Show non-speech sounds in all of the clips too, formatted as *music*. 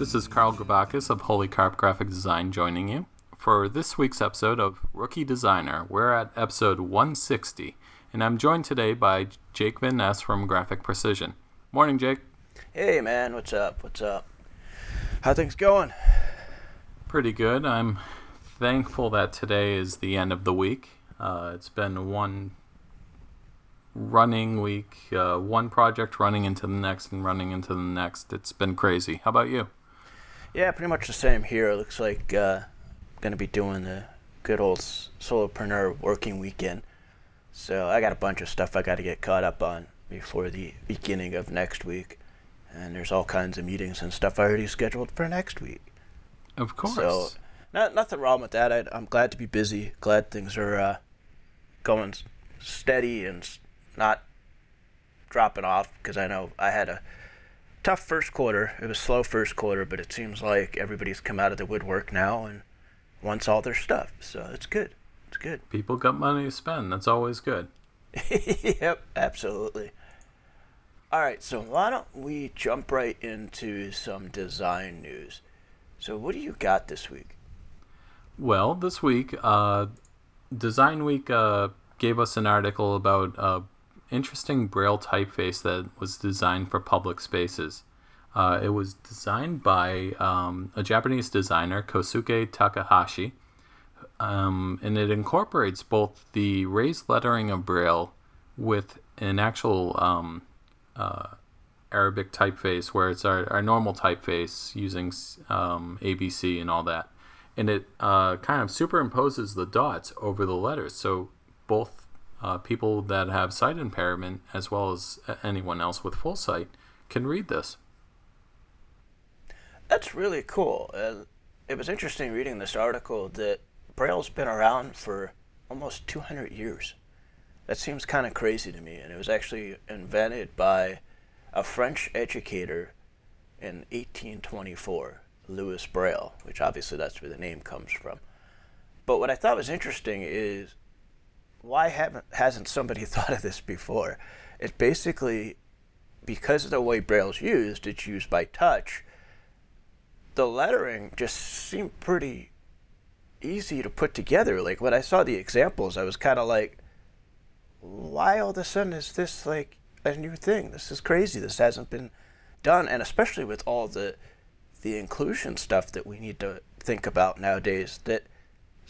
This is Carl Grabakis of Holy Carp Graphic Design joining you. For this week's episode of Rookie Designer, we're at episode 160, and I'm joined today by Jake Van Ness from Graphic Precision. Morning, Jake. Hey, man, what's up? What's up? How things going? Pretty good. I'm thankful that today is the end of the week. Uh, it's been one running week, uh, one project running into the next and running into the next. It's been crazy. How about you? Yeah, pretty much the same here. It looks like uh, going to be doing the good old solopreneur working weekend. So I got a bunch of stuff I got to get caught up on before the beginning of next week. And there's all kinds of meetings and stuff I already scheduled for next week. Of course. So, not, nothing wrong with that. I, am glad to be busy. Glad things are uh, going steady and not dropping off because I know I had a tough first quarter. It was slow first quarter, but it seems like everybody's come out of the woodwork now and wants all their stuff. So it's good. It's good. *laughs* People got money to spend. That's always good. yep, absolutely. All right, so why don't we jump right into some design news? So, what do you got this week? Well, this week, uh, Design Week uh, gave us an article about uh, interesting braille typeface that was designed for public spaces. Uh, it was designed by um, a Japanese designer, Kosuke Takahashi, um, and it incorporates both the raised lettering of braille with an actual um, uh, Arabic typeface, where it's our, our normal typeface using um, ABC and all that. And it uh, kind of superimposes the dots over the letters. So both uh, people that have sight impairment, as well as anyone else with full sight, can read this. That's really cool. Uh, it was interesting reading this article that Braille's been around for almost 200 years. That seems kind of crazy to me, and it was actually invented by a French educator in 1824, Louis Braille, which obviously that's where the name comes from. But what I thought was interesting is why haven't hasn't somebody *laughs* thought of this before? It's basically because of the way Braille's used, it's used by touch. The lettering just seemed pretty easy to put together. Like when I saw the examples, I was kind of like, why all of a sudden is this like a new thing? This is crazy. This hasn't been done, and especially with all the the inclusion stuff that we need to think about nowadays. That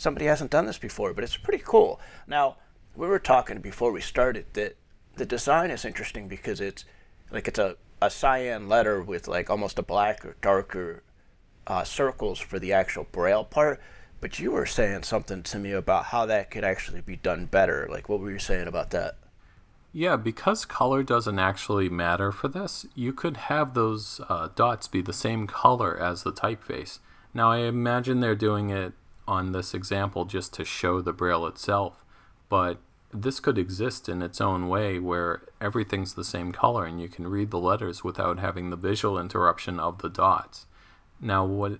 somebody hasn't done this before, but it's pretty cool. Now, we were talking before we started that the design is interesting because it's like it's a, a cyan letter with like almost a black or darker uh, circles for the actual braille part. But you were saying something to me about how that could actually be done better. Like, what were you saying about that? Yeah, because color doesn't actually matter for this, you could have those uh, dots be the same color as the typeface. Now, I imagine they're doing it on this example just to show the braille itself, but this could exist in its own way where everything's the same color and you can read the letters without having the visual interruption of the dots. Now, what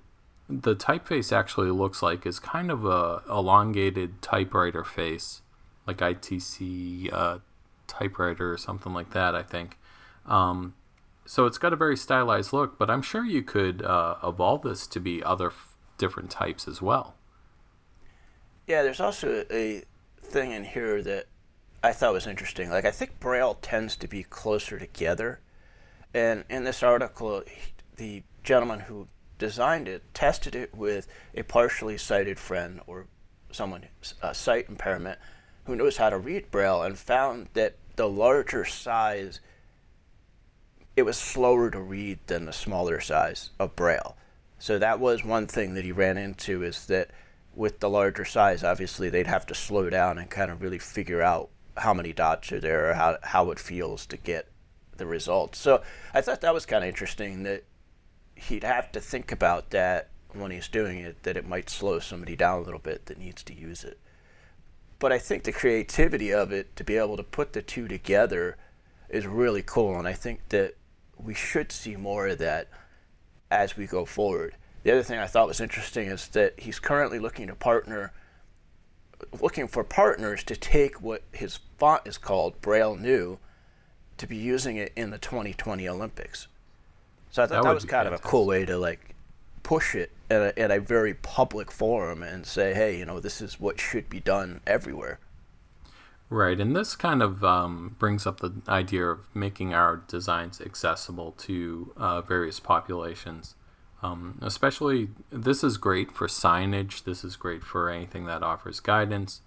the typeface actually looks like is kind of a elongated typewriter face, like ITC uh, typewriter or something like that, I think. Um, so it's got a very stylized look, but I'm sure you could uh, evolve this to be other f- different types as well. Yeah, there's also a thing in here that I thought was interesting. Like, I think Braille tends to be closer together. And in this article, the gentleman who designed it tested it with a partially sighted friend or someone uh, sight impairment who knows how to read Braille and found that the larger size it was slower to read than the smaller size of Braille. So that was one thing that he ran into is that with the larger size, obviously they'd have to slow down and kind of really figure out how many dots are there or how, how it feels to get the results. So I thought that was kind of interesting that he'd have to think about that when he's doing it, that it might slow somebody down a little bit that needs to use it. But I think the creativity of it to be able to put the two together is really cool. And I think that we should see more of that as we go forward. The other thing I thought was interesting is that he's currently looking to partner, looking for partners to take what his font is called, Braille New, to be using it in the 2020 Olympics. So I thought that, that was kind fantastic. of a cool way to like push it in a, in a very public forum and say, hey, you know, this is what should be done everywhere. Right, and this kind of um, brings up the idea of making our designs accessible to uh, various populations. Um, especially, this is great for signage. This is great for anything that offers guidance.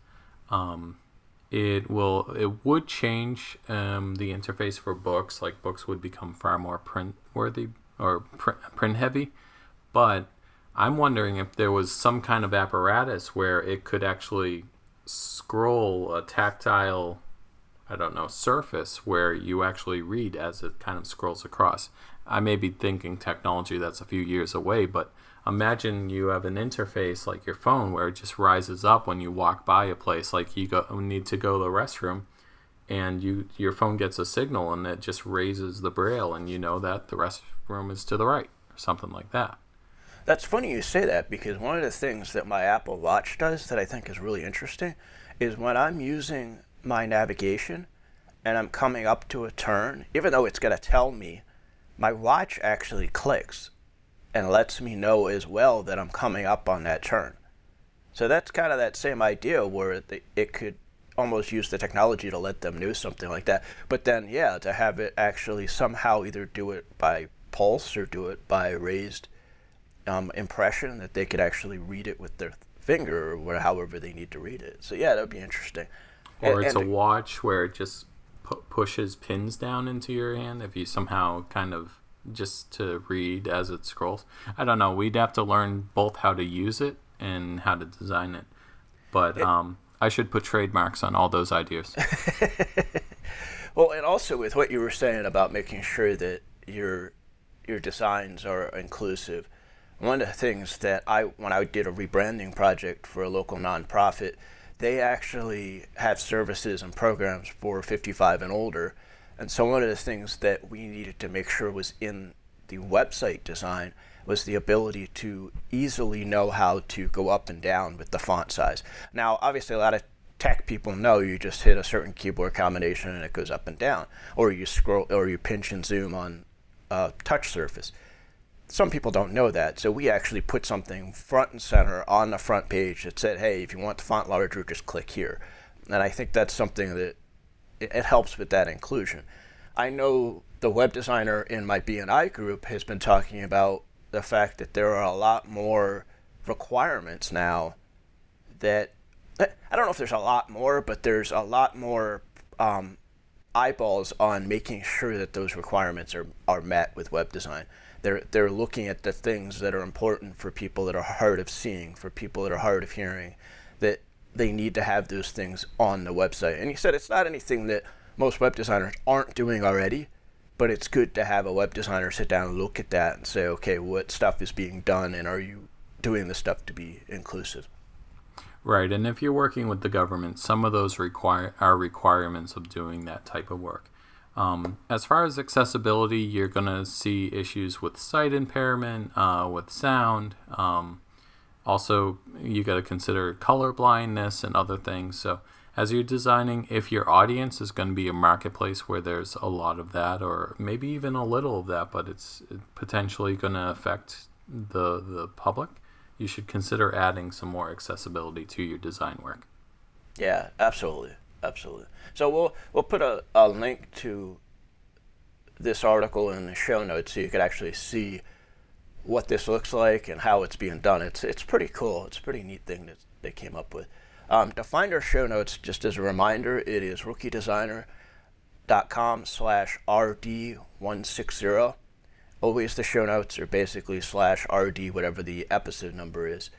Um, it will, it would change um, the interface for books. Like books would become far more print worthy or print, print heavy. But I'm wondering if there was some kind of apparatus where it could actually scroll a tactile I don't know surface where you actually read as it kind of scrolls across. I may be thinking technology that's a few years away, but imagine you have an interface like your phone where it just rises up when you walk by a place like you go need to go to the restroom and you your phone gets a signal and it just raises the braille and you know that the restroom is to the right or something like that. That's funny you say that because one of the things that my Apple Watch does that I think is really interesting is when I'm using my navigation and I'm coming up to a turn, even though it's going to tell me, my watch actually clicks and lets me know as well that I'm coming up on that turn. So that's kind of that same idea where it could almost use the technology to let them know something like that. But then, yeah, to have it actually somehow either do it by pulse or do it by raised um, impression that they could actually read it with their finger or however they need to read it. So yeah, that would be interesting. Or and, it's and a watch where it just pu- pushes pins down into your hand if you somehow kind of just to read as it scrolls. I don't know. We'd have to learn both how to use it and how to design it. But it, um, I should put trademarks on all those ideas. *laughs* well, and also with what you were saying about making sure that your your designs are inclusive one of the things that I, when I did a rebranding project for a local nonprofit, they actually have services and programs for 55 and older. And so one of the things that we needed to make sure was in the website design was the ability to easily know how to go up and down with the font size. Now, obviously, a lot of tech people know you just hit a certain keyboard combination and it goes up and down, or you scroll, or you pinch and zoom on a touch surface some people don't know that. So we actually put something front and center on the front page that said, hey, if you want the font larger, just click here. And I think that's something that it, helps with that inclusion. I know the web designer in my BNI group has been talking about the fact that there are a lot more requirements now that I don't know if there's a lot more, but there's a lot more um, eyeballs on making sure that those requirements are, are met with web design they're they're looking at the things that are important for people that are hard of seeing, for people that are hard of hearing, that they need to have those things on the website. And he said it's not anything that most web designers aren't doing already, but it's good to have a web designer sit down and look at that and say, okay, what stuff is being done, and are you doing the stuff to be inclusive? Right, and if you're working with the government, some of those require are requirements of doing that type of work. Um, as far as accessibility, you're going to see issues with sight impairment, uh, with sound. Um, also, you got to consider color blindness and other things. So, as you're designing, if your audience is going to be a marketplace where there's a lot of that, or maybe even a little of that, but it's potentially going to affect the the public, you should consider adding some more accessibility to your design work. Yeah, absolutely absolutely. So we'll we'll put a, a link to this article in the show notes so you could actually see what this looks like and how it's being done. It's it's pretty cool. It's a pretty neat thing that they came up with. Um, to find our show notes, just as a reminder, it is rookiedesigner.com slash RD160. Always the show notes are basically slash RD, whatever the episode number is.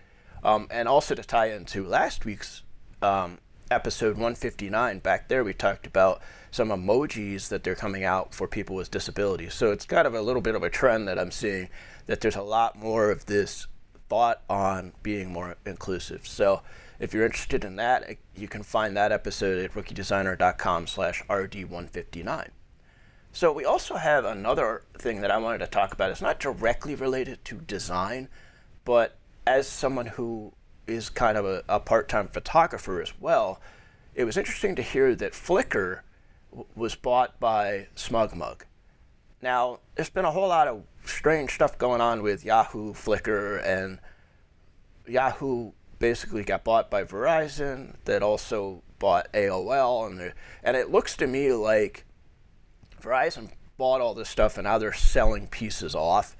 Um, and also to tie into last week's um, episode 159 back there we talked about some emojis that they're coming out for people with disabilities. So it's kind of a little bit of a trend that i'm seeing that there's a lot more of this thought on being more inclusive. So if you're interested in that you can find that episode at rookiedesigner.com slash rd159 so we also have another thing that i wanted to talk about. It's not directly related to design but as someone who is kind of a, a part-time photographer as well, it was interesting to hear that Flickr w- was bought by SmugMug. Now, there's been a whole lot of strange stuff going on with Yahoo, Flickr, and Yahoo basically got bought by Verizon. That also bought AOL, and and it looks to me like Verizon bought all this stuff, and now they're selling pieces off.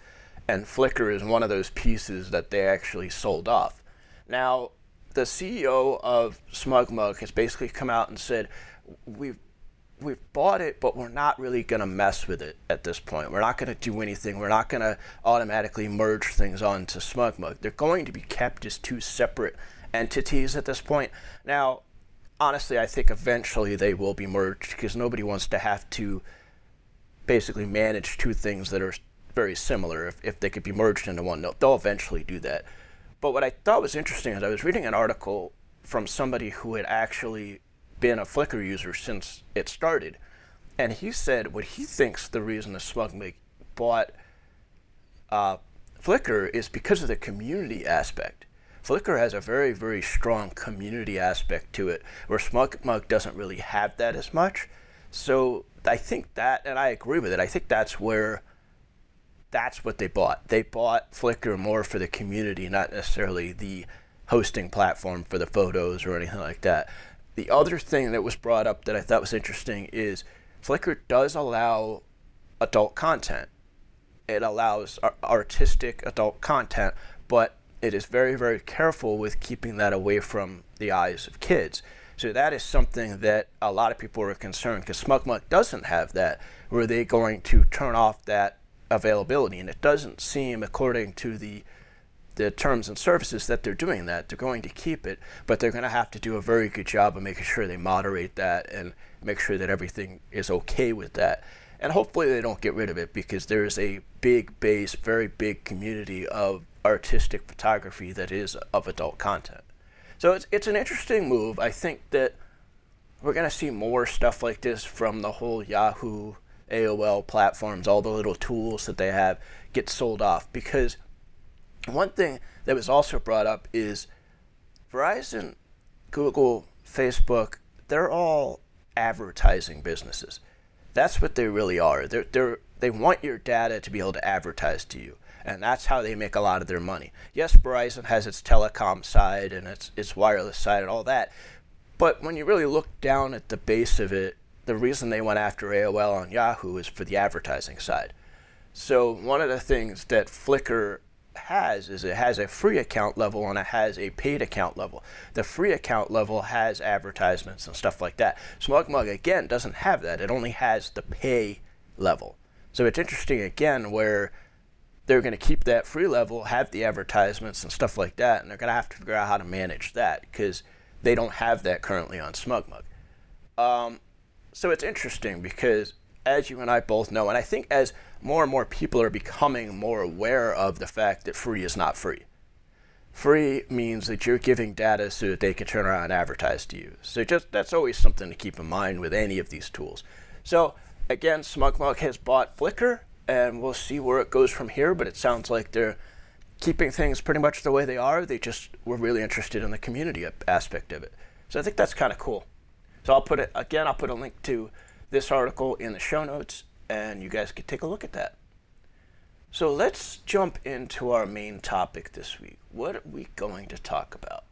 And Flickr is one of those pieces that they actually sold off. Now, the CEO of SmugMug has basically come out and said, "We've we've bought it, but we're not really going to mess with it at this point. We're not going to do anything. We're not going to automatically merge things onto SmugMug. They're going to be kept as two separate entities at this point. Now, honestly, I think eventually they will be merged because nobody wants to have to basically manage two things that are very similar. If, if they could be merged into one, they'll eventually do that. But what I thought was interesting is I was reading an article from somebody who had actually been a Flickr user since it started. And he said what he thinks the reason the SmugMug bought uh, Flickr is because of the community aspect. Flickr has a very, very strong community aspect to it, where SmugMug doesn't really have that as much. So I think that, and I agree with it, I think that's where that's what they bought. They bought Flickr more for the community, not necessarily the hosting platform for the photos or anything like that. The other thing that was brought up that I thought was interesting is Flickr does allow adult content. It allows artistic adult content, but it is very, very careful with keeping that away from the eyes of kids. So that is something that a lot of people are concerned because SmugMug doesn't have that. Were they going to turn off that availability? And it doesn't seem, according to the the terms and services that they're doing that. They're going to keep it, but they're going to have to do a very good job of making sure they moderate that and make sure that everything is okay with that. And hopefully they don't get rid of it because there's a big base, very big community of artistic photography that is of adult content. So it's, it's an interesting move. I think that we're going to see more stuff like this from the whole Yahoo, AOL platforms, all the little tools that they have get sold off because one thing that was also brought up is Verizon, Google, Facebook, they're all advertising businesses. That's what they really are. They're, they're, they want your data to be able to advertise to you. And that's how they make a lot of their money. Yes, Verizon has its telecom side and its, its wireless side and all that. But when you really look down at the base of it, the reason they went after AOL on Yahoo is for the advertising side. So one of the things that Flickr has is it has a free account level and it has a paid account level. The free account level has advertisements and stuff like that. SmugMug again doesn't have that. It only has the pay level. So it's interesting again where they're going to keep that free level, have the advertisements and stuff like that, and they're going to have to figure out how to manage that because they don't have that currently on SmugMug. Um, so it's interesting because as you and I both know, and I think as more and more people are becoming more aware of the fact that free is not free. Free means that you're giving data so that they can turn around and advertise to you. So just that's always something to keep in mind with any of these tools. So again, SmugMug has bought Flickr, and we'll see where it goes from here. But it sounds like they're keeping things pretty much the way they are. They just were really interested in the community aspect of it. So I think that's kind of cool. So I'll put it again. I'll put a link to this article in the show notes, and you guys can take a look at that. So let's jump into our main topic this week. What are we going to talk about?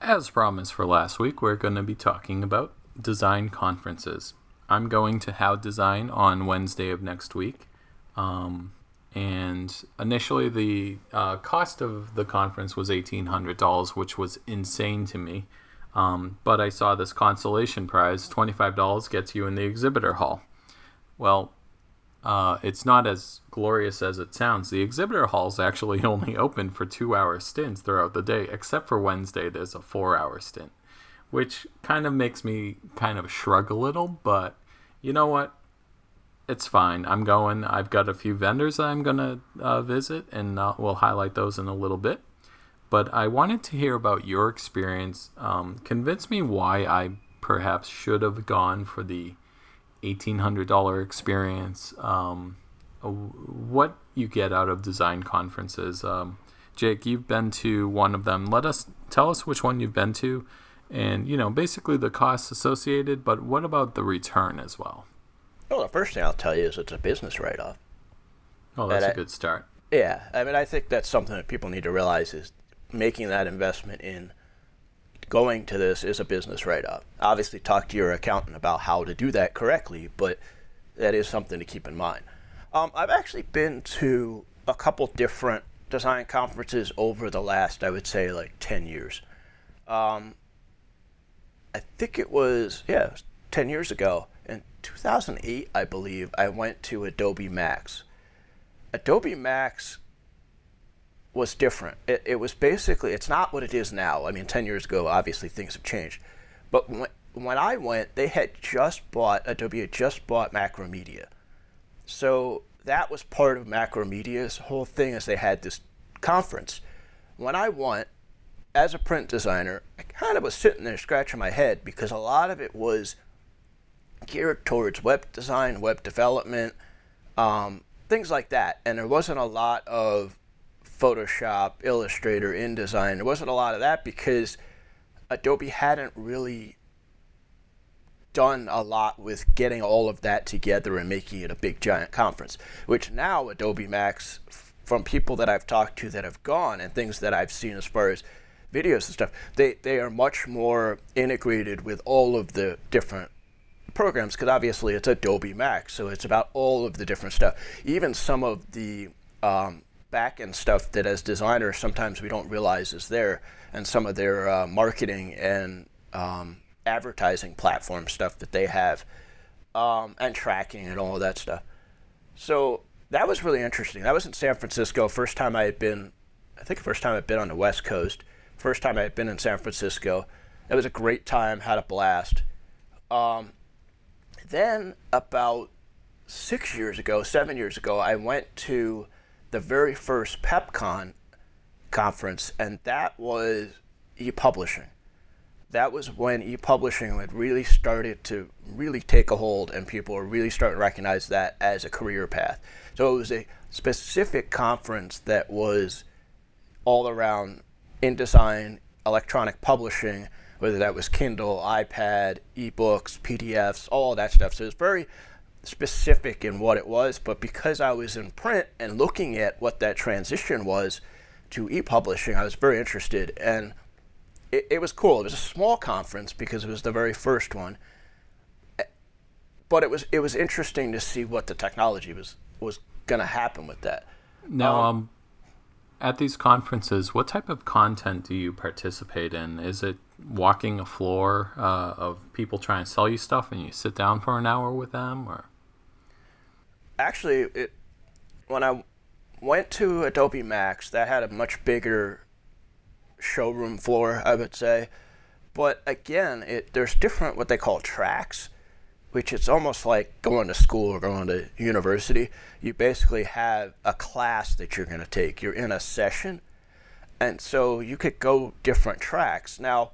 As promised for last week, we're going to be talking about design conferences. I'm going to HOW Design on Wednesday of next week. Um, and initially, the uh, cost of the conference was $1,800, which was insane to me. Um, but I saw this consolation prize, $25 gets you in the exhibitor hall. Well, uh, it's not as glorious as it sounds. The exhibitor hall is actually *laughs* only open for two hour stints throughout the day, except for Wednesday, there's a four hour stint, which kind of makes me kind of shrug a little, but you know what? It's fine. I'm going. I've got a few vendors that I'm going to uh, visit, and uh, we'll highlight those in a little bit but I wanted to hear about your experience. Um, convince me why I perhaps should have gone for the $1,800 experience. Um, what you get out of design conferences. Um, Jake, you've been to one of them. Let us tell us which one you've been to, and you know basically the costs associated. But what about the return as well? Well, the first thing I'll tell you is it's a business write-off. Oh, that's a good start. Yeah, I mean, I think that's something that people need to realize is making that investment in going to this is a business write-off. Obviously, talk to your accountant about how to do that correctly, but that is something to keep in mind. Um, I've actually been to a couple different design conferences over the last, I would say, like 10 years. Um, I think it was, yeah, it was 10 years ago. In 2008, I believe, I went to Adobe Max. Adobe Max was different. It, it was basically, it's not what it is now. I mean, 10 years ago, obviously things have changed. But when, when I went, they had just bought, Adobe had just bought Macromedia. So that was part of Macromedia's whole thing is they had this conference. When I went, as a print designer, I kind of was sitting there scratching my head because a lot of it was geared towards web design, web development, um, things like that. And there wasn't a lot of Photoshop, Illustrator, InDesign. There wasn't a lot of that because Adobe hadn't really done a lot with getting all of that together and making it a big giant conference, which now Adobe Max, from people that I've talked to that have gone and things that I've seen as far as videos and stuff, they, they are much more integrated with all of the different programs because obviously it's Adobe Max, so it's about all of the different stuff. Even some of the um, back end stuff that as designers sometimes we don't realize is there, and some of their uh, marketing and um, advertising platform stuff that they have, um, and tracking and all of that stuff. So that was really interesting. That was in San Francisco. First time I had been, I think, first time I'd been on the West Coast. First time I had been in San Francisco. It was a great time. Had a blast. Um, then about six years ago, seven years ago, I went to the very first PepCon conference, and that was e-publishing. That was when e-publishing had really started to really take a hold and people were really starting to recognize that as a career path. So it was a specific conference that was all around InDesign electronic publishing whether that was kindle ipad ebooks pdfs all that stuff. So it was very specific in what it was but because i was in print and looking at what that transition was to e-publishing i was very interested and it, it was cool. It was a small conference because it was the very first one, but it was it was interesting to see what the technology was was going to happen with that. Now, um, um, at these conferences, what type of content do you participate in? Is it walking a floor uh, of people trying to sell you stuff, and you sit down for an hour with them, or? Actually, it when I went to Adobe Max, that had a much bigger showroom floor, I would say. But again, it, there's different what they call tracks, which it's almost like going to school or going to university. You basically have a class that you're going to take. You're in a session, and so you could go different tracks. Now,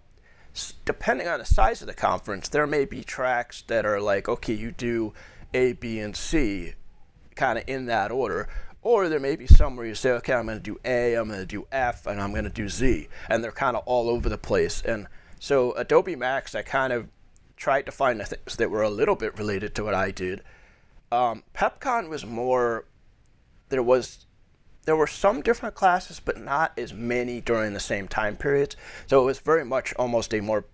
depending on the size of the conference, there may be tracks that are like, okay, you do A, B, and C, kind of in that order. Or there may be some where you say, okay, I'm going to do A, I'm going to do F, and I'm going to do Z. And they're kind of all over the place. And so Adobe Max, I kind of tried to find the things that were a little bit related to what I did. Um, PepCon was more, there was, there were some different classes, but not as many during the same time periods. So it was very much almost a more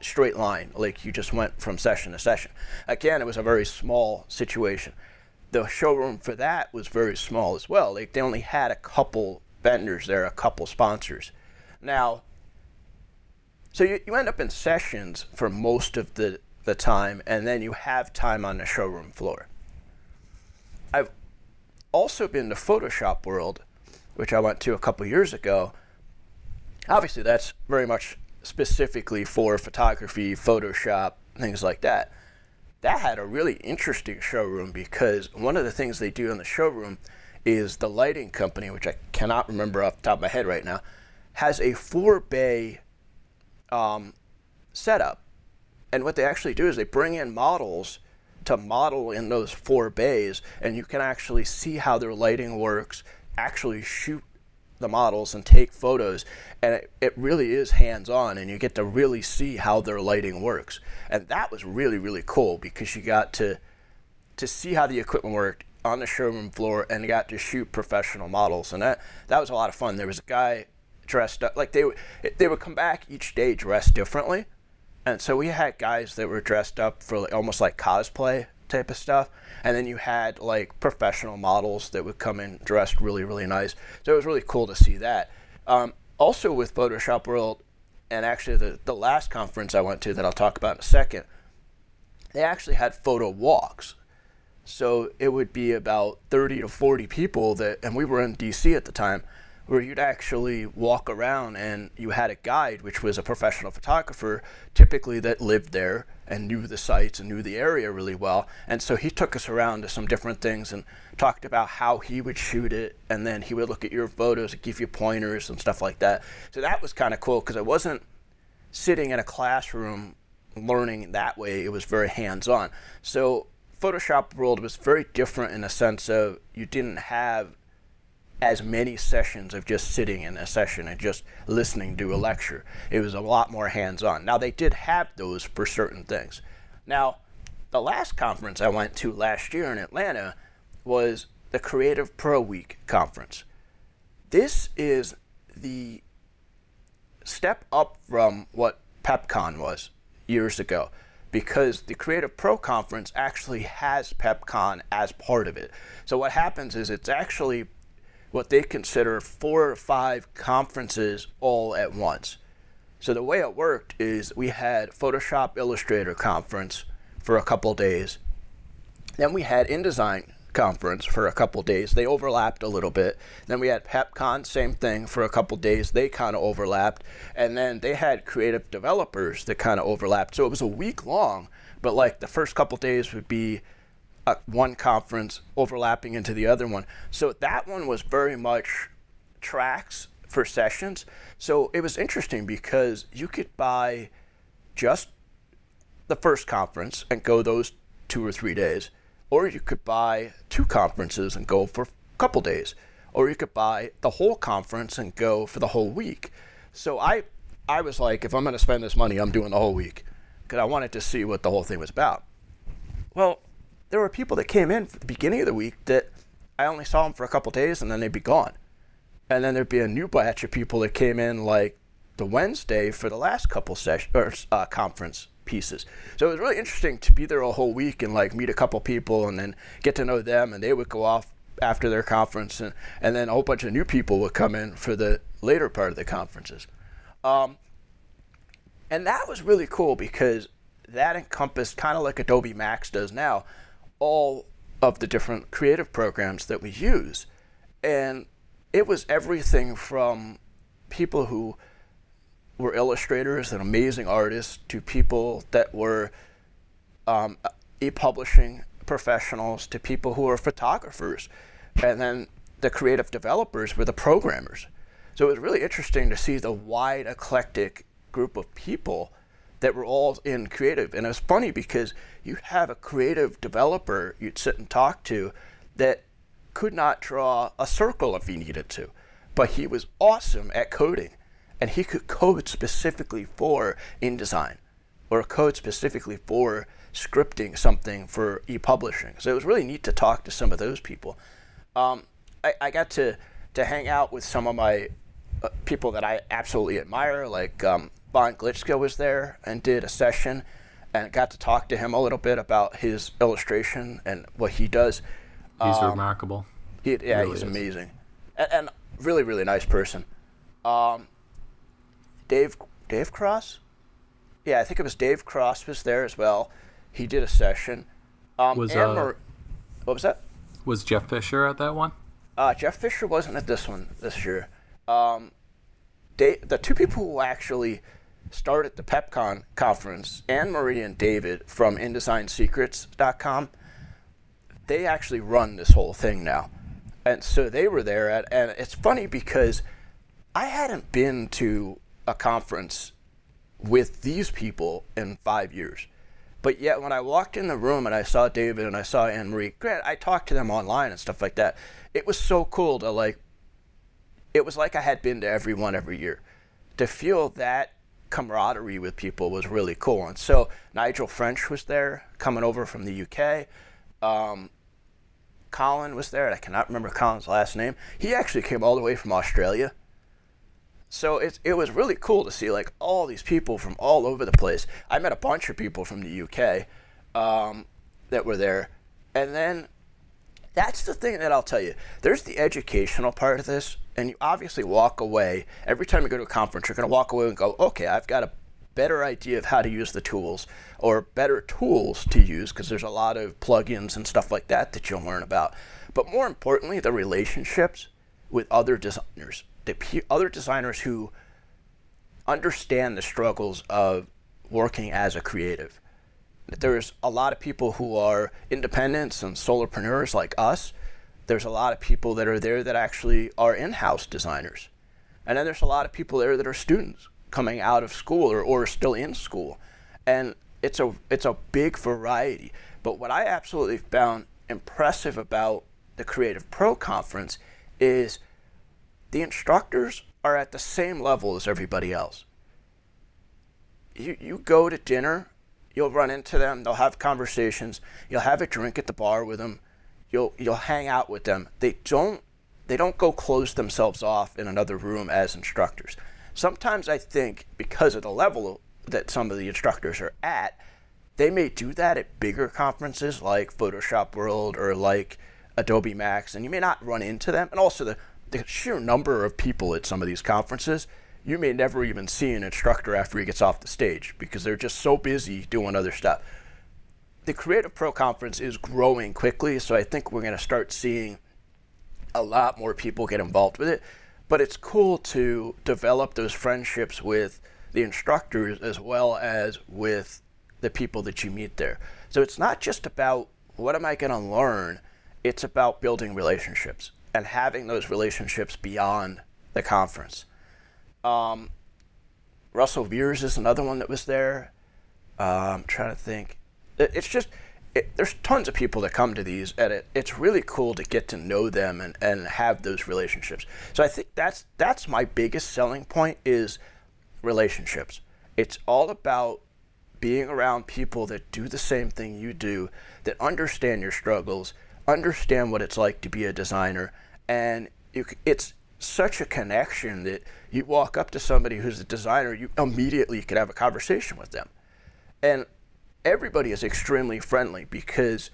straight line, like you just went from session to session. Again, it was a very small situation the showroom for that was very small as well. Like they only had a couple vendors there, a couple sponsors. Now, so you, you end up in sessions for most of the, the time, and then you have time on the showroom floor. I've also been to Photoshop World, which I went to a couple years ago. Obviously, that's very much specifically for photography, Photoshop, things like that that had a really interesting showroom because one of the things they do in the showroom is the lighting company, which I cannot remember off the top of my head right now, has a four bay um, setup. And what they actually do is they bring in models to model in those four bays, and you can actually see how their lighting works, actually shoot the models and take photos and it, it really is hands on and you get to really see how their lighting works. And that was really really cool because you got to to see how the equipment worked on the showroom floor and got to shoot professional models, and that that was a lot of fun. There was a guy dressed up like they would they would come back each day dressed differently, and so we had guys that were dressed up for like, almost like cosplay type of stuff, and then you had like professional models that would come in dressed really really nice. So it was really cool to see that. Um, also with Photoshop World, and actually the the last conference I went to that I'll talk about in a second, they actually had photo walks. So it would be about 30 to 40 people that, and we were in DC at the time, where you'd actually walk around and you had a guide, which was a professional photographer, typically that lived there and knew the sites and knew the area really well. And so he took us around to some different things and talked about how he would shoot it. And then he would look at your photos and give you pointers and stuff like that. So that was kind of cool because I wasn't sitting in a classroom learning that way. It was very hands on. So Photoshop World was very different in a sense of you didn't have as many sessions of just sitting in a session and just listening to a lecture. It was a lot more hands on. Now, they did have those for certain things. Now, the last conference I went to last year in Atlanta was the Creative Pro Week conference. This is the step up from what PepCon was years ago because the Creative Pro Conference actually has PepCon as part of it. So what happens is it's actually what they consider four or five conferences all at once. So the way it worked is we had Photoshop Illustrator conference for a couple days. Then we had InDesign conference for a couple days. They overlapped a little bit. Then we had PepCon, same thing for a couple days. They kind of overlapped. And then they had creative developers that kind of overlapped. So it was a week long, but like the first couple days would be Uh, one conference overlapping into the other one. So that one was very much tracks for sessions. So it was interesting because you could buy just the first conference and go those two or three days or you could buy two conferences and go for a couple days. Or you could buy the whole conference and go for the whole week. So I, I was like, if I'm going to spend this money, I'm doing the whole week because I wanted to see what the whole thing was about. Well, there were people that came in at the beginning of the week that I only saw them for a couple days and then they'd be gone. And then there'd be a new batch of people that came in like the Wednesday for the last couple session or uh, conference pieces. So it was really interesting to be there a whole week and like meet a couple people and then get to know them and they would go off after their conference and, and then a whole bunch of new people would come in for the later part of the conferences. Um, and that was really cool because that encompassed kind of like Adobe Max does now, all of the different creative programs that we use. And it was everything from people who were illustrators and amazing artists to people that were um, e-publishing professionals to people who were photographers and then the creative developers were the programmers so it was really interesting to see the wide eclectic group of people that were all in creative and it was funny because you have a creative developer you'd sit and talk to that could not draw a circle if he needed to but he was awesome at coding and he could code specifically for InDesign or code specifically for scripting something for e-publishing. So it was really neat to talk to some of those people. Um, I, I, got to to hang out with some of my uh, people that I absolutely admire, like um, Von Glitschka was there and did a session, and got to talk to him a little bit about his illustration and what he does. He's um, remarkable. He, yeah, really he's is. amazing, and, and, really, really nice person. Um, Dave Dave Cross. Yeah, I think it was Dave Cross was there as well. He did a session. Um, was uh, Mar- what was that? Was Jeff Fisher at that one? Uh, Jeff Fisher wasn't at this one this year. Um, Dave, the two people who actually started the PepCon conference, Anne Marie and David from InDesignSecrets.com, they actually run this whole thing now. And so they were there at, and it's funny because I hadn't been to a conference with these people in five years. But yet, when I walked in the room and I saw David and I saw Anne Marie, Grant, I talked to them online and stuff like that. It was so cool to like, it was like I had been to every one every year. To feel that camaraderie with people was really cool. And so Nigel French was there, coming over from the UK. Um, Colin was there, I cannot remember Colin's last name. He actually came all the way from Australia. So it, it was really cool to see like all these people from all over the place. I met a bunch of people from the UK um, that were there. And then that's the thing that I'll tell you. There's the educational part of this, and you obviously walk away. Every time you go to a conference, you're going to walk away and go, okay, I've got a better idea of how to use the tools or better tools to use because there's a lot of plugins and stuff like that that you'll learn about. But more importantly, the relationships with other designers, the other designers who understand the struggles of working as a creative. There's a lot of people who are independents and solopreneurs like us. There's a lot of people that are there that actually are in house designers. And then there's a lot of people there that are students coming out of school or, or still in school. And it's a it's a big variety. But what I absolutely found impressive about the Creative Pro conference is the instructors are at the same level as everybody else. You you go to dinner, you'll run into them, they'll have conversations, you'll have a drink at the bar with them, you'll you'll hang out with them. They don't they don't go close themselves off in another room as instructors sometimes I think because of the level that some of the instructors are at, they may do that at bigger conferences like Photoshop World or like Adobe Max, and you may not run into them. And also the, the sheer number of people at some of these conferences, you may never even see an instructor after he gets off the stage because they're just so busy doing other stuff. The Creative Pro Conference is growing quickly, so I think we're going to start seeing a lot more people get involved with it. But it's cool to develop those friendships with the instructors as well as with the people that you meet there. So it's not just about what am I going to learn, it's about building relationships and having those relationships beyond the conference. Um, Russell Viers is another one that was there. Uh, I'm trying to think. It's just it, there's tons of people that come to these, and it, it's really cool to get to know them and, and have those relationships. So I think that's that's my biggest selling point is relationships. It's all about being around people that do the same thing you do, that understand your struggles, understand what it's like to be a designer, and you, it's such a connection that you walk up to somebody who's a designer, you immediately can have a conversation with them. And everybody is extremely friendly because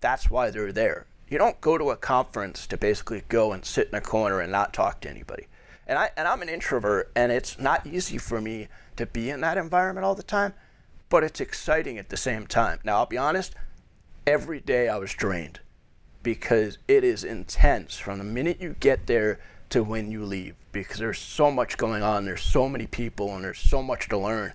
that's why they're there. You don't go to a conference to basically go and sit in a corner and not talk to anybody. And I and I'm an introvert and it's not easy for me to be in that environment all the time, but it's exciting at the same time. Now, I'll be honest, every day I was drained because it is intense from the minute you get there to when you leave because there's so much going on, there's so many people and there's so much to learn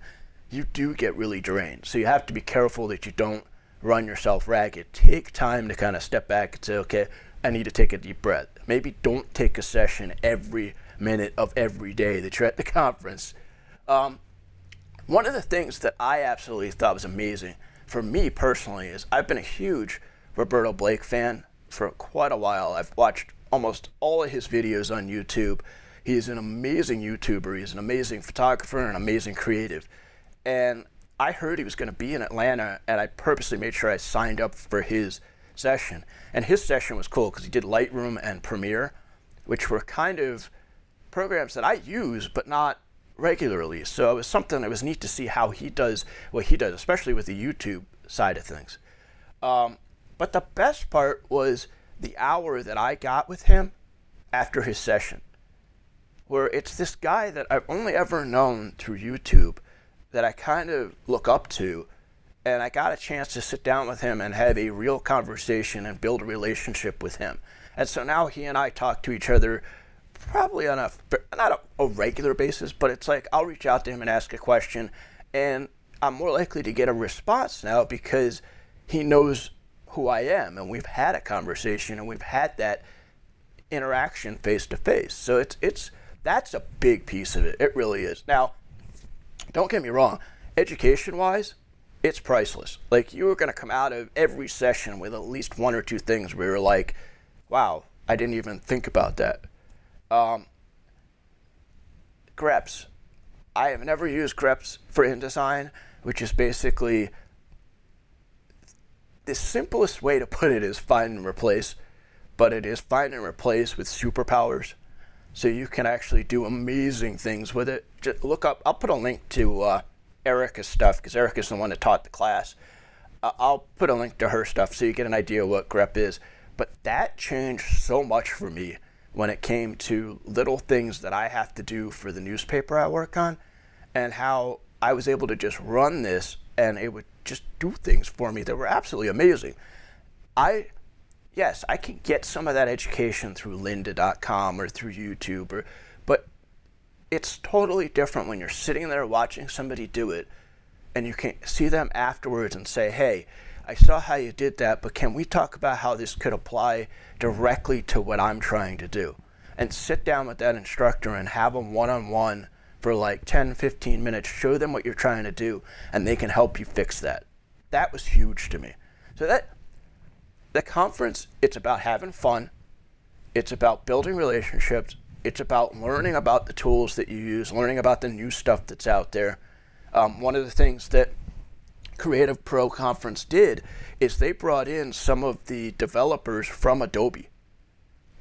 you do get really drained. So you have to be careful that you don't run yourself ragged. Take time to kind of step back and say, okay, I need to take a deep breath. Maybe don't take a session every minute of every day that you're at the *laughs* conference. Um, one of the things that I absolutely thought was amazing for me personally is I've been a huge Roberto Blake fan for quite a while. I've watched almost all of his videos on YouTube. He's an amazing YouTuber. He's an amazing photographer and an amazing creative and I heard he was going to be in Atlanta, and I purposely made sure I signed up for his session. And his session was cool because he did Lightroom and Premiere, which were kind of programs that I use, but not regularly. So it was something that was neat to see how he does what he does, especially with the YouTube side of things. Um, but the best part was the hour that I got with him after his session, where it's this guy that I've only ever known through YouTube that I kind of look up to. And I got a chance to sit down with him and have a real conversation and build a relationship with him. And so now he and I talk to each other probably on a not a, a regular basis, but it's like I'll reach out to him and ask a question, and I'm more likely to get a response now because he knows who I am, and we've had a conversation and we've had that interaction face to face. So it's it's that's a big piece of it. It really is. Now, don't get me wrong, education wise, it's priceless. Like you were going to come out of every session with at least one or two things where you're like, wow, I didn't even think about that. Um, GREPs. I have never used GREPs for InDesign, which is basically the simplest way to put it is find and replace, but it is find and replace with superpowers. So you can actually do amazing things with it. Just look up, I'll put a link to uh, Erica's stuff because Erica's the one that taught the class. Uh, I'll put a link to her stuff so you get an idea what grep is. But that changed so much for me when it came to little things that I have to do for the newspaper I work on and how I was able to just run this and it would just do things for me that were absolutely amazing. I, yes, I can get some of that education through lynda.com or through YouTube, or, but it's totally different when you're sitting there watching somebody do it and you can see them afterwards and say, hey, I saw how you did that, but can we talk about how this could apply directly to what I'm trying to do? And sit down with that instructor and have them one on one for like 10, 15 minutes, show them what you're trying to do, and they can help you fix that. That was huge to me. So that the conference, it's about having fun. It's about building relationships. It's about learning about the tools that you use, learning about the new stuff that's out there. Um, one of the things that Creative Pro Conference did is they brought in some of the developers from Adobe.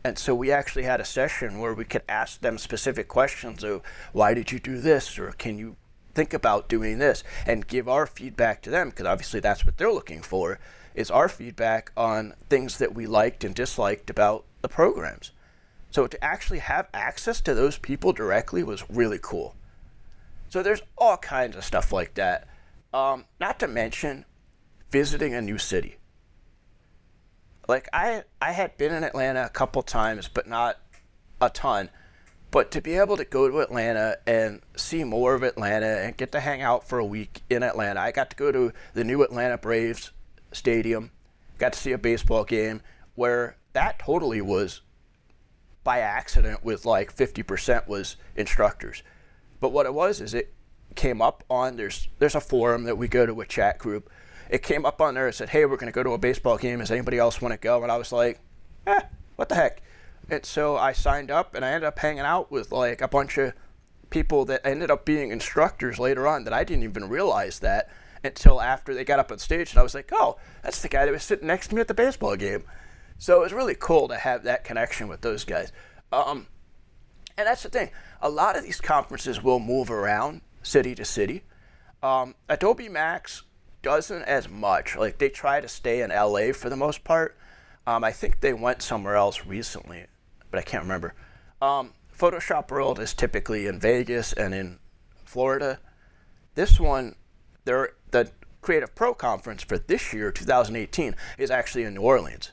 And so we actually had a session where we could ask them specific questions of why did you do this or can you think about doing this and give our feedback to them because obviously that's what they're looking for is our feedback on things that we liked and disliked about the programs. So to actually have access to those people directly was really cool. So there's all kinds of stuff like that. Um, not to mention visiting a new city like I I had been in Atlanta a couple times, but not a ton. But to be able to go to Atlanta and see more of Atlanta and get to hang out for a week in Atlanta, I got to go to the new Atlanta Braves stadium, got to see a baseball game where that totally was by accident with like 50% was instructors. But what it was is it came up on there's there's a forum that we go to a chat group it came up on there and said, "Hey, we're going to go to a baseball game. Does anybody else want to go?" And I was like, "Eh, what the heck?" And so I signed up, and I ended up hanging out with like a bunch of people that ended up being instructors later on that I didn't even realize that until after they got up on stage, and I was like, "Oh, that's the guy that was sitting next to me at the baseball game." So it was really cool to have that connection with those guys. Um, and that's the thing. A lot of these conferences will move around city to city. Um, Adobe Max doesn't as much. Like they try to stay in LA for the most part. Um, I think they went somewhere else recently, but I can't remember. Um, Photoshop World is typically in Vegas and in Florida. This one, the Creative Pro Conference for this year, 2018, is actually in New Orleans.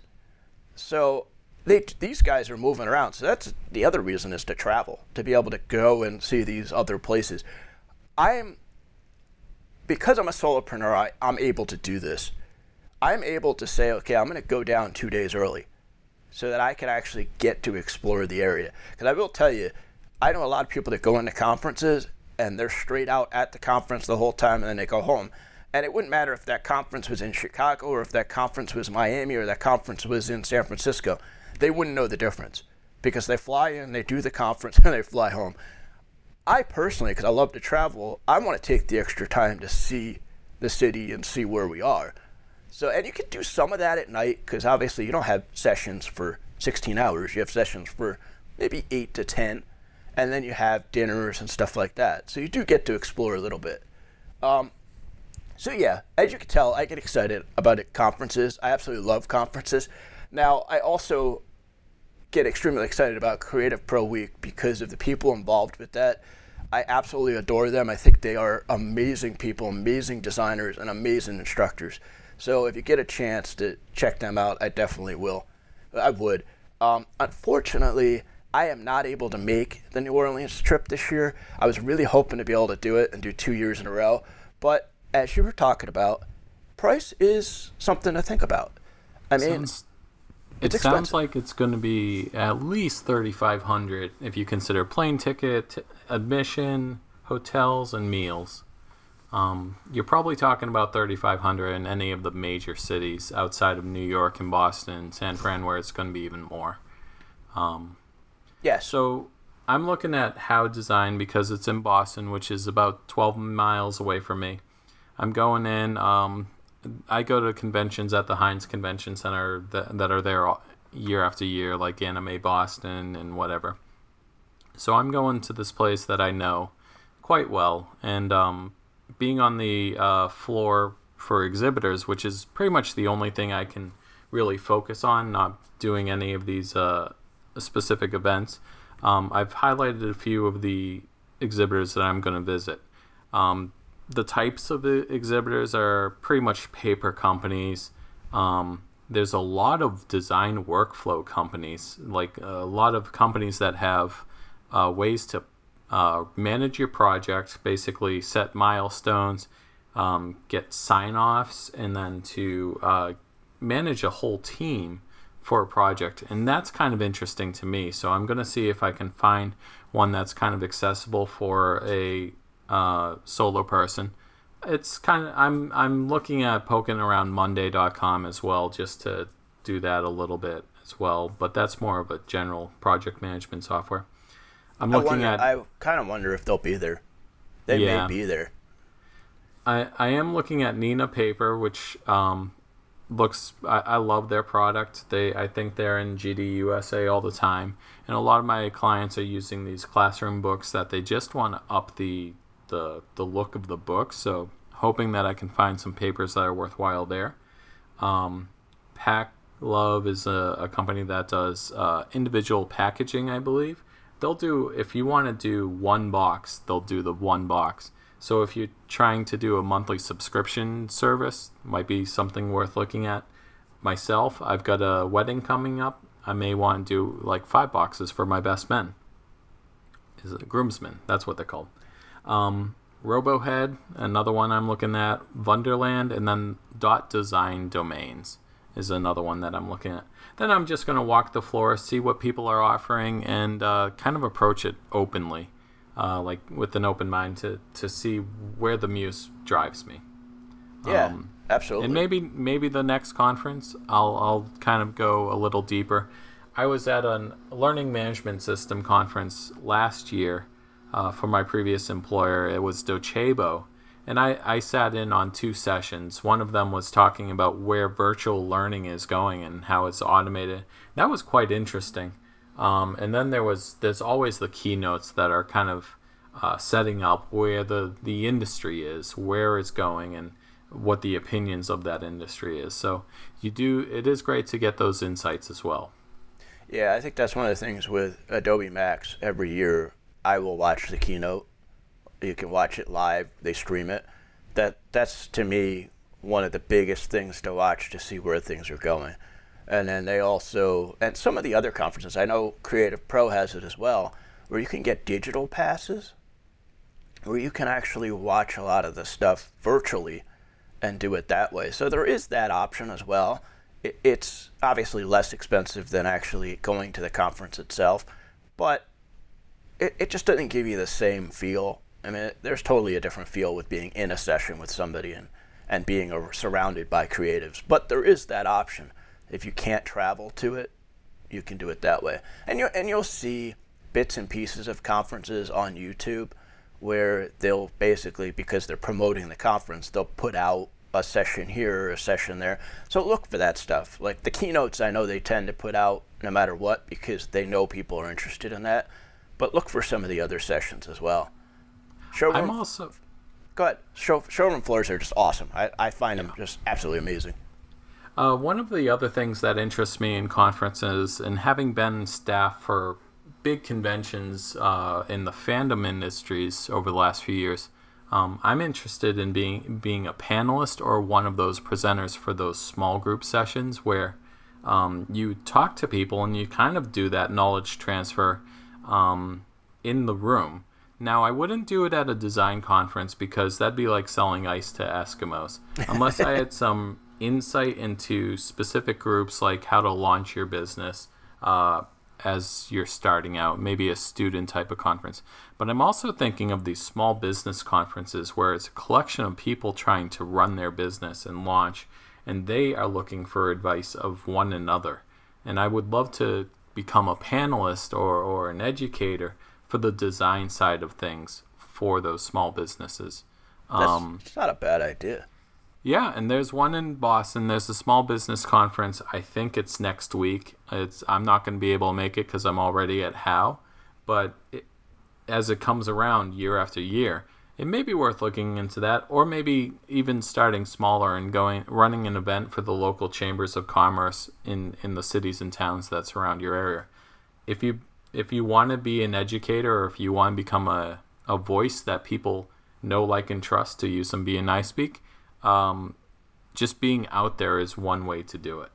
So they, these guys are moving around. So that's the other reason is to travel, to be able to go and see these other places. I'm because I'm a solopreneur, I, I'm able to do this. I'm able to say, okay, I'm going to go down two days early so that I can actually get to explore the area. Because I will tell you, I know a lot of people that go into conferences and they're straight out at the conference the whole time and then they go home. And it wouldn't matter if that conference was in Chicago or if that conference was Miami or that conference was in San Francisco. They wouldn't know the difference because they fly in, they do the conference, *laughs* and they fly home. I personally, because I love to travel, I want to take the extra time to see the city and see where we are. So, and you can do some of that at night because obviously you don't have sessions for 16 hours. You have sessions for maybe 8 to 10, and then you have dinners and stuff like that. So you do get to explore a little bit. Um, so, yeah, as you can tell, I get excited about it, conferences. I absolutely love conferences. Now, I also get extremely excited about Creative Pro Week because of the people involved with that. I absolutely adore them. I think they are amazing people, amazing designers, and amazing instructors. So if you get a chance to check them out, I definitely will. I would. Um, unfortunately, I am not able to make the New Orleans trip this year. I was really hoping to be able to do it and do two years in a row. But as you were talking about, price is something to think about. I mean, Sounds it sounds like it's going to be at least 3500 if you consider plane ticket, admission, hotels, and meals. Um, you're probably talking about 3500 in any of the major cities outside of New York and Boston, San Fran, where it's going to be even more. Um, yeah. So I'm looking at HOW Design because it's in Boston, which is about 12 miles away from me. I'm going in. Um, I go to conventions at the Hynes Convention Center that, that are there year after year, like Anime Boston and whatever. So I'm going to this place that I know quite well, and um, being on the uh, floor for exhibitors, which is pretty much the only thing I can really focus on, not doing any of these uh, specific events. Um, I've highlighted a few of the exhibitors that I'm going to visit. Um, the types of the exhibitors are pretty much paper companies. Um, there's a lot of design workflow companies, like a lot of companies that have uh, ways to uh, manage your project, basically set milestones, um, get sign offs, and then to uh, manage a whole team for a project. And that's kind of interesting to me. So I'm going to see if I can find one that's kind of accessible for a uh, solo person. It's kind of I'm I'm looking at poking around Monday.com as well just to do that a little bit as well. But that's more of a general project management software. I'm looking wonder, at. I kind of wonder if they'll be there. They yeah. may be there. I I am looking at Neenah Paper, which um, looks I, I love their product. They I think they're in GD USA all the time, and a lot of my clients are using these classroom books that they just want to up the the the look of the book. So hoping that I can find some papers that are worthwhile there. Um, Pack Love is a, a company that does uh, individual packaging, I believe. They'll do if you want to do one box, they'll do the one box. So if you're trying to do a monthly subscription service, might be something worth looking at. Myself, I've got a wedding coming up. I may want to do like five boxes for my best men. Is it groomsmen? That's what they're called. Um, Robohead, another one I'm looking at. Wonderland, and then Dot Design Domains is another one that I'm looking at. Then I'm just going to walk the floor, see what people are offering, and uh, kind of approach it openly uh, like with an open mind to to see where the muse drives me. Yeah, um, absolutely. And maybe maybe the next conference, I'll I'll kind of go a little deeper. I was at a learning management system conference last year uh, for my previous employer. It was Docebo. And I, I sat in on two sessions. One of them was talking about where virtual learning is going and how it's automated. That was quite interesting. Um, and then there was there's always the keynotes that are kind of uh, setting up where the the industry is, where it's going, and what the opinions of that industry is. So you do it is great to get those insights as well. Yeah, I think that's one of the things with Adobe Max. Every year, I will watch the keynote. You can watch it live. They stream it. That that's to me one of the biggest things to watch to see where things are going. And then they also, and some of the other conferences, I know Creative Pro has it as well, where you can get digital passes, where you can actually watch a lot of the stuff virtually and do it that way. So there is that option as well. It's obviously less expensive than actually going to the conference itself, but it, it just doesn't give you the same feel. I mean, there's totally a different feel with being in a session with somebody and, and being surrounded by creatives. But there is that option if you can't travel to it, you can do it that way. And you and you'll see bits and pieces of conferences on YouTube where they'll basically because they're promoting the conference, they'll put out a session here or a session there. So look for that stuff. Like the keynotes, I know they tend to put out no matter what because they know people are interested in that. But look for some of the other sessions as well. Showroom, I'm also. Go ahead. Show, showroom floors are just awesome. I, I find yeah. them just absolutely amazing. Uh, one of the other things that interests me in conferences, and having been staff for big conventions uh, in the fandom industries over the last few years, um, I'm interested in being being a panelist or one of those presenters for those small group sessions where um, you talk to people and you kind of do that knowledge transfer um, in the room. Now, I wouldn't do it at a design conference because that'd be like selling ice to Eskimos, unless I had *laughs* some insight into specific groups like how to launch your business uh, as you're starting out, maybe a student type of conference. But I'm also thinking of these small business conferences where it's a collection of people trying to run their business and launch, and they are looking for advice of one another. And I would love to become a panelist or, or an educator for the design side of things for those small businesses. That's um, not a bad idea. Yeah, and there's one in Boston. There's a small business conference. I think it's next week. It's I'm not going to be able to make it because I'm already at How, but it, as it comes around year after year, it may be worth looking into that, or maybe even starting smaller and going running an event for the local chambers of commerce in in the cities and towns that surround your area. If you if you want to be an educator or if you want to become a, a voice that people know, like, and trust to use some BNI speak, um, just being out there is one way to do it.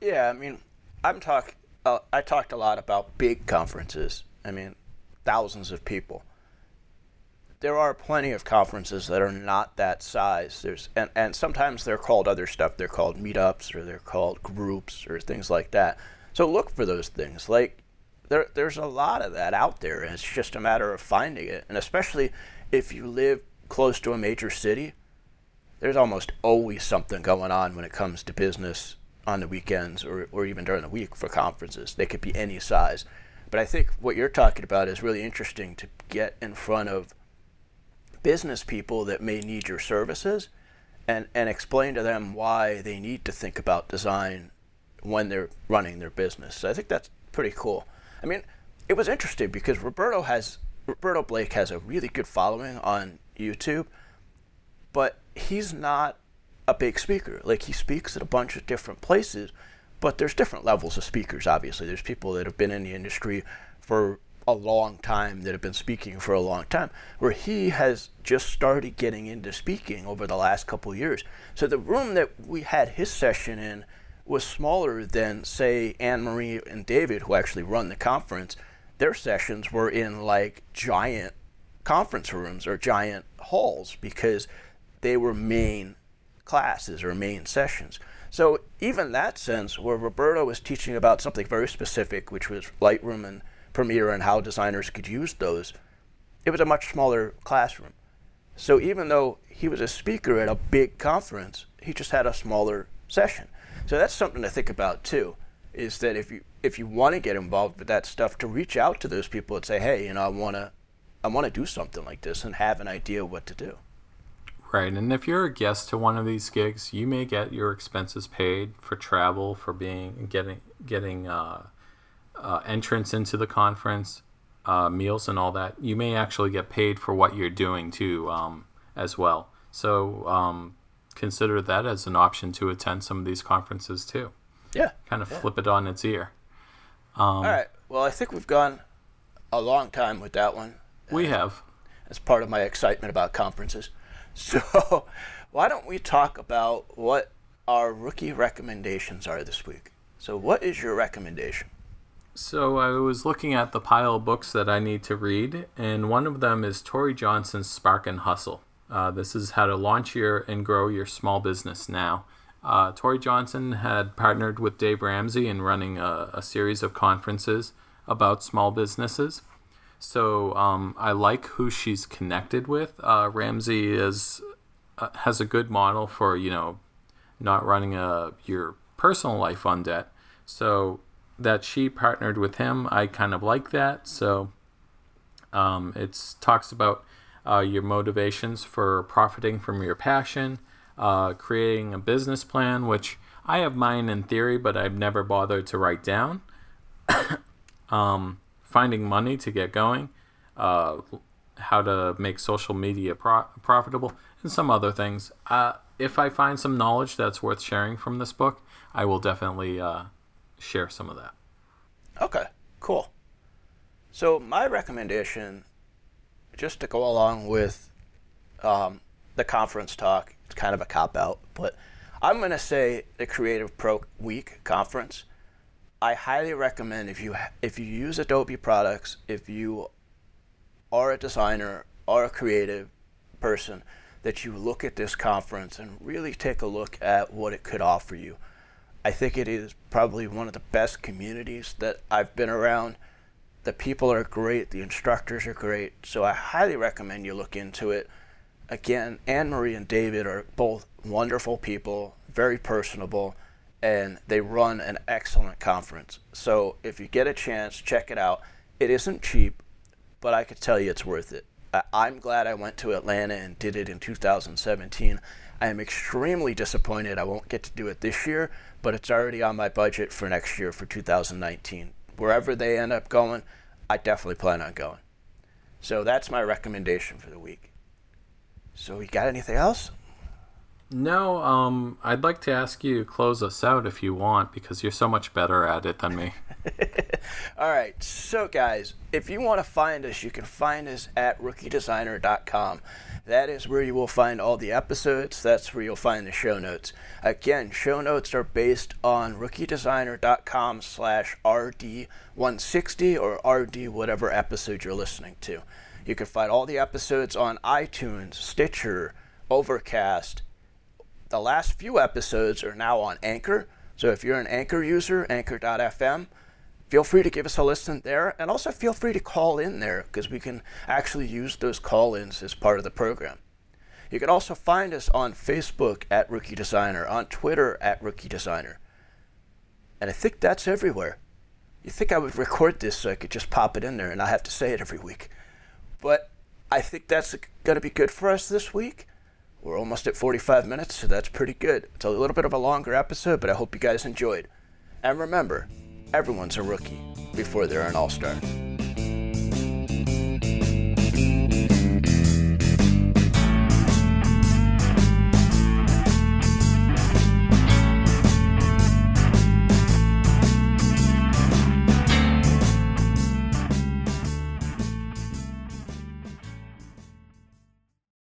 Yeah, I mean, I'm talk. Uh, I talked a lot about big conferences. I mean, thousands of people. There are plenty of conferences that are not that size. There's and, and sometimes they're called other stuff. They're called meetups or they're called groups or things like that. So look for those things. Like there, there's a lot of that out there. And it's just a matter of finding it. And especially if you live close to a major city, there's almost always something going on when it comes to business on the weekends or, or even during the week for conferences. They could be any size. But I think what you're talking about is really interesting to get in front of business people that may need your services and, and explain to them why they need to think about design when they're running their business. So I think that's pretty cool. I mean, it was interesting because Roberto has Roberto Blake has a really good following on YouTube, but he's not a big speaker. Like he speaks at a bunch of different places, but there's different levels of speakers. Obviously, there's people that have been in the industry for a long time that have been speaking for a long time where he has just started getting into speaking over the last couple years so the room that we had his session in was smaller than say anne marie and david who actually run the conference their sessions were in like giant conference rooms or giant halls because they were main classes or main sessions. So even that sense, where Roberto was teaching about something very specific, which was Lightroom and Premiere and how designers could use those, it was a much smaller classroom. So even though he was a speaker at a big conference, he just had a smaller session. So that's something to think about too. Is that if you if you want to get involved with that stuff, to reach out to those people and say, hey, you know, I want to I want to do something like this and have an idea what to do. Right, and if you're a guest to one of these gigs, you may get your expenses paid for travel, for being getting getting uh, uh, entrance into the conference, uh, meals, and all that. You may actually get paid for what you're doing too, um, as well. So um, consider that as an option to attend some of these conferences too. Yeah, kind of yeah. flip it on its ear. Um, all right. Well, I think we've gone a long time with that one. We have. As part of my excitement about conferences. *laughs* So, why don't we talk about what our rookie recommendations are this week? So, what is your recommendation? So, I was looking at the pile of books that I need to read, and one of them is Tory Johnson's Spark and Hustle. Uh, this is how to launch your and grow your small business now. Uh, Tory Johnson had partnered with Dave Ramsey in running a, a series of conferences about small businesses. So um, I like who she's connected with. Uh, Ramsey is uh, has a good model for you know not running a your personal life on debt. So that she partnered with him, I kind of like that. So um, it talks about uh, your motivations for profiting from your passion, uh, creating a business plan, which I have mine in theory, but I've never bothered to write down. *coughs* um, finding money to get going, uh, how to make social media pro- profitable, and some other things. Uh, if I find some knowledge that's worth sharing from this book, I will definitely uh, share some of that. Okay, cool. So, my recommendation, just to go along with um, the conference talk, it's kind of a cop out, but I'm going to say the Creative Pro Week conference I highly recommend if you if you use Adobe products, if you are a designer or a creative person, that you look at this conference and really take a look at what it could offer you. I think it is probably one of the best communities that I've been around. The people are great, the instructors are great, so I highly recommend you look into it. Again, Anne Marie and David are both wonderful people, very personable and they run an excellent conference. So if you get a chance, check it out. It isn't cheap, but I could tell you it's worth it. I'm glad I went to Atlanta and did it in 2017. I am extremely disappointed I won't get to do it this year, but it's already on my budget for next year for 2019. Wherever they end up going, I definitely plan on going. So that's my recommendation for the week. So you got anything else? No, um, I'd like to ask you to close us out if you want, because you're so much better at it than me. *laughs* All right, so guys, if you want to find us, you can find us at rookiedesigner.com. That is where you will find all the episodes. That's where you'll find the show notes. Again, show notes are based on rookiedesigner.com slash RD160 or RD whatever episode you're listening to. You can find all the episodes on iTunes, Stitcher, Overcast. The last few episodes are now on Anchor. So if you're an Anchor user, anchor.fm, feel free to give us a listen there and also feel free to call in there because we can actually use those call ins as part of the program. You can also find us on Facebook at Rookie Designer, on Twitter at Rookie Designer. And I think that's everywhere. You think I would record this so I could just pop it in there and I have to say it every week. But I think that's going to be good for us this week. We're almost at 45 minutes, so that's pretty good. It's a little bit of a longer episode, but I hope you guys enjoyed. And remember, everyone's a rookie before they're an all star.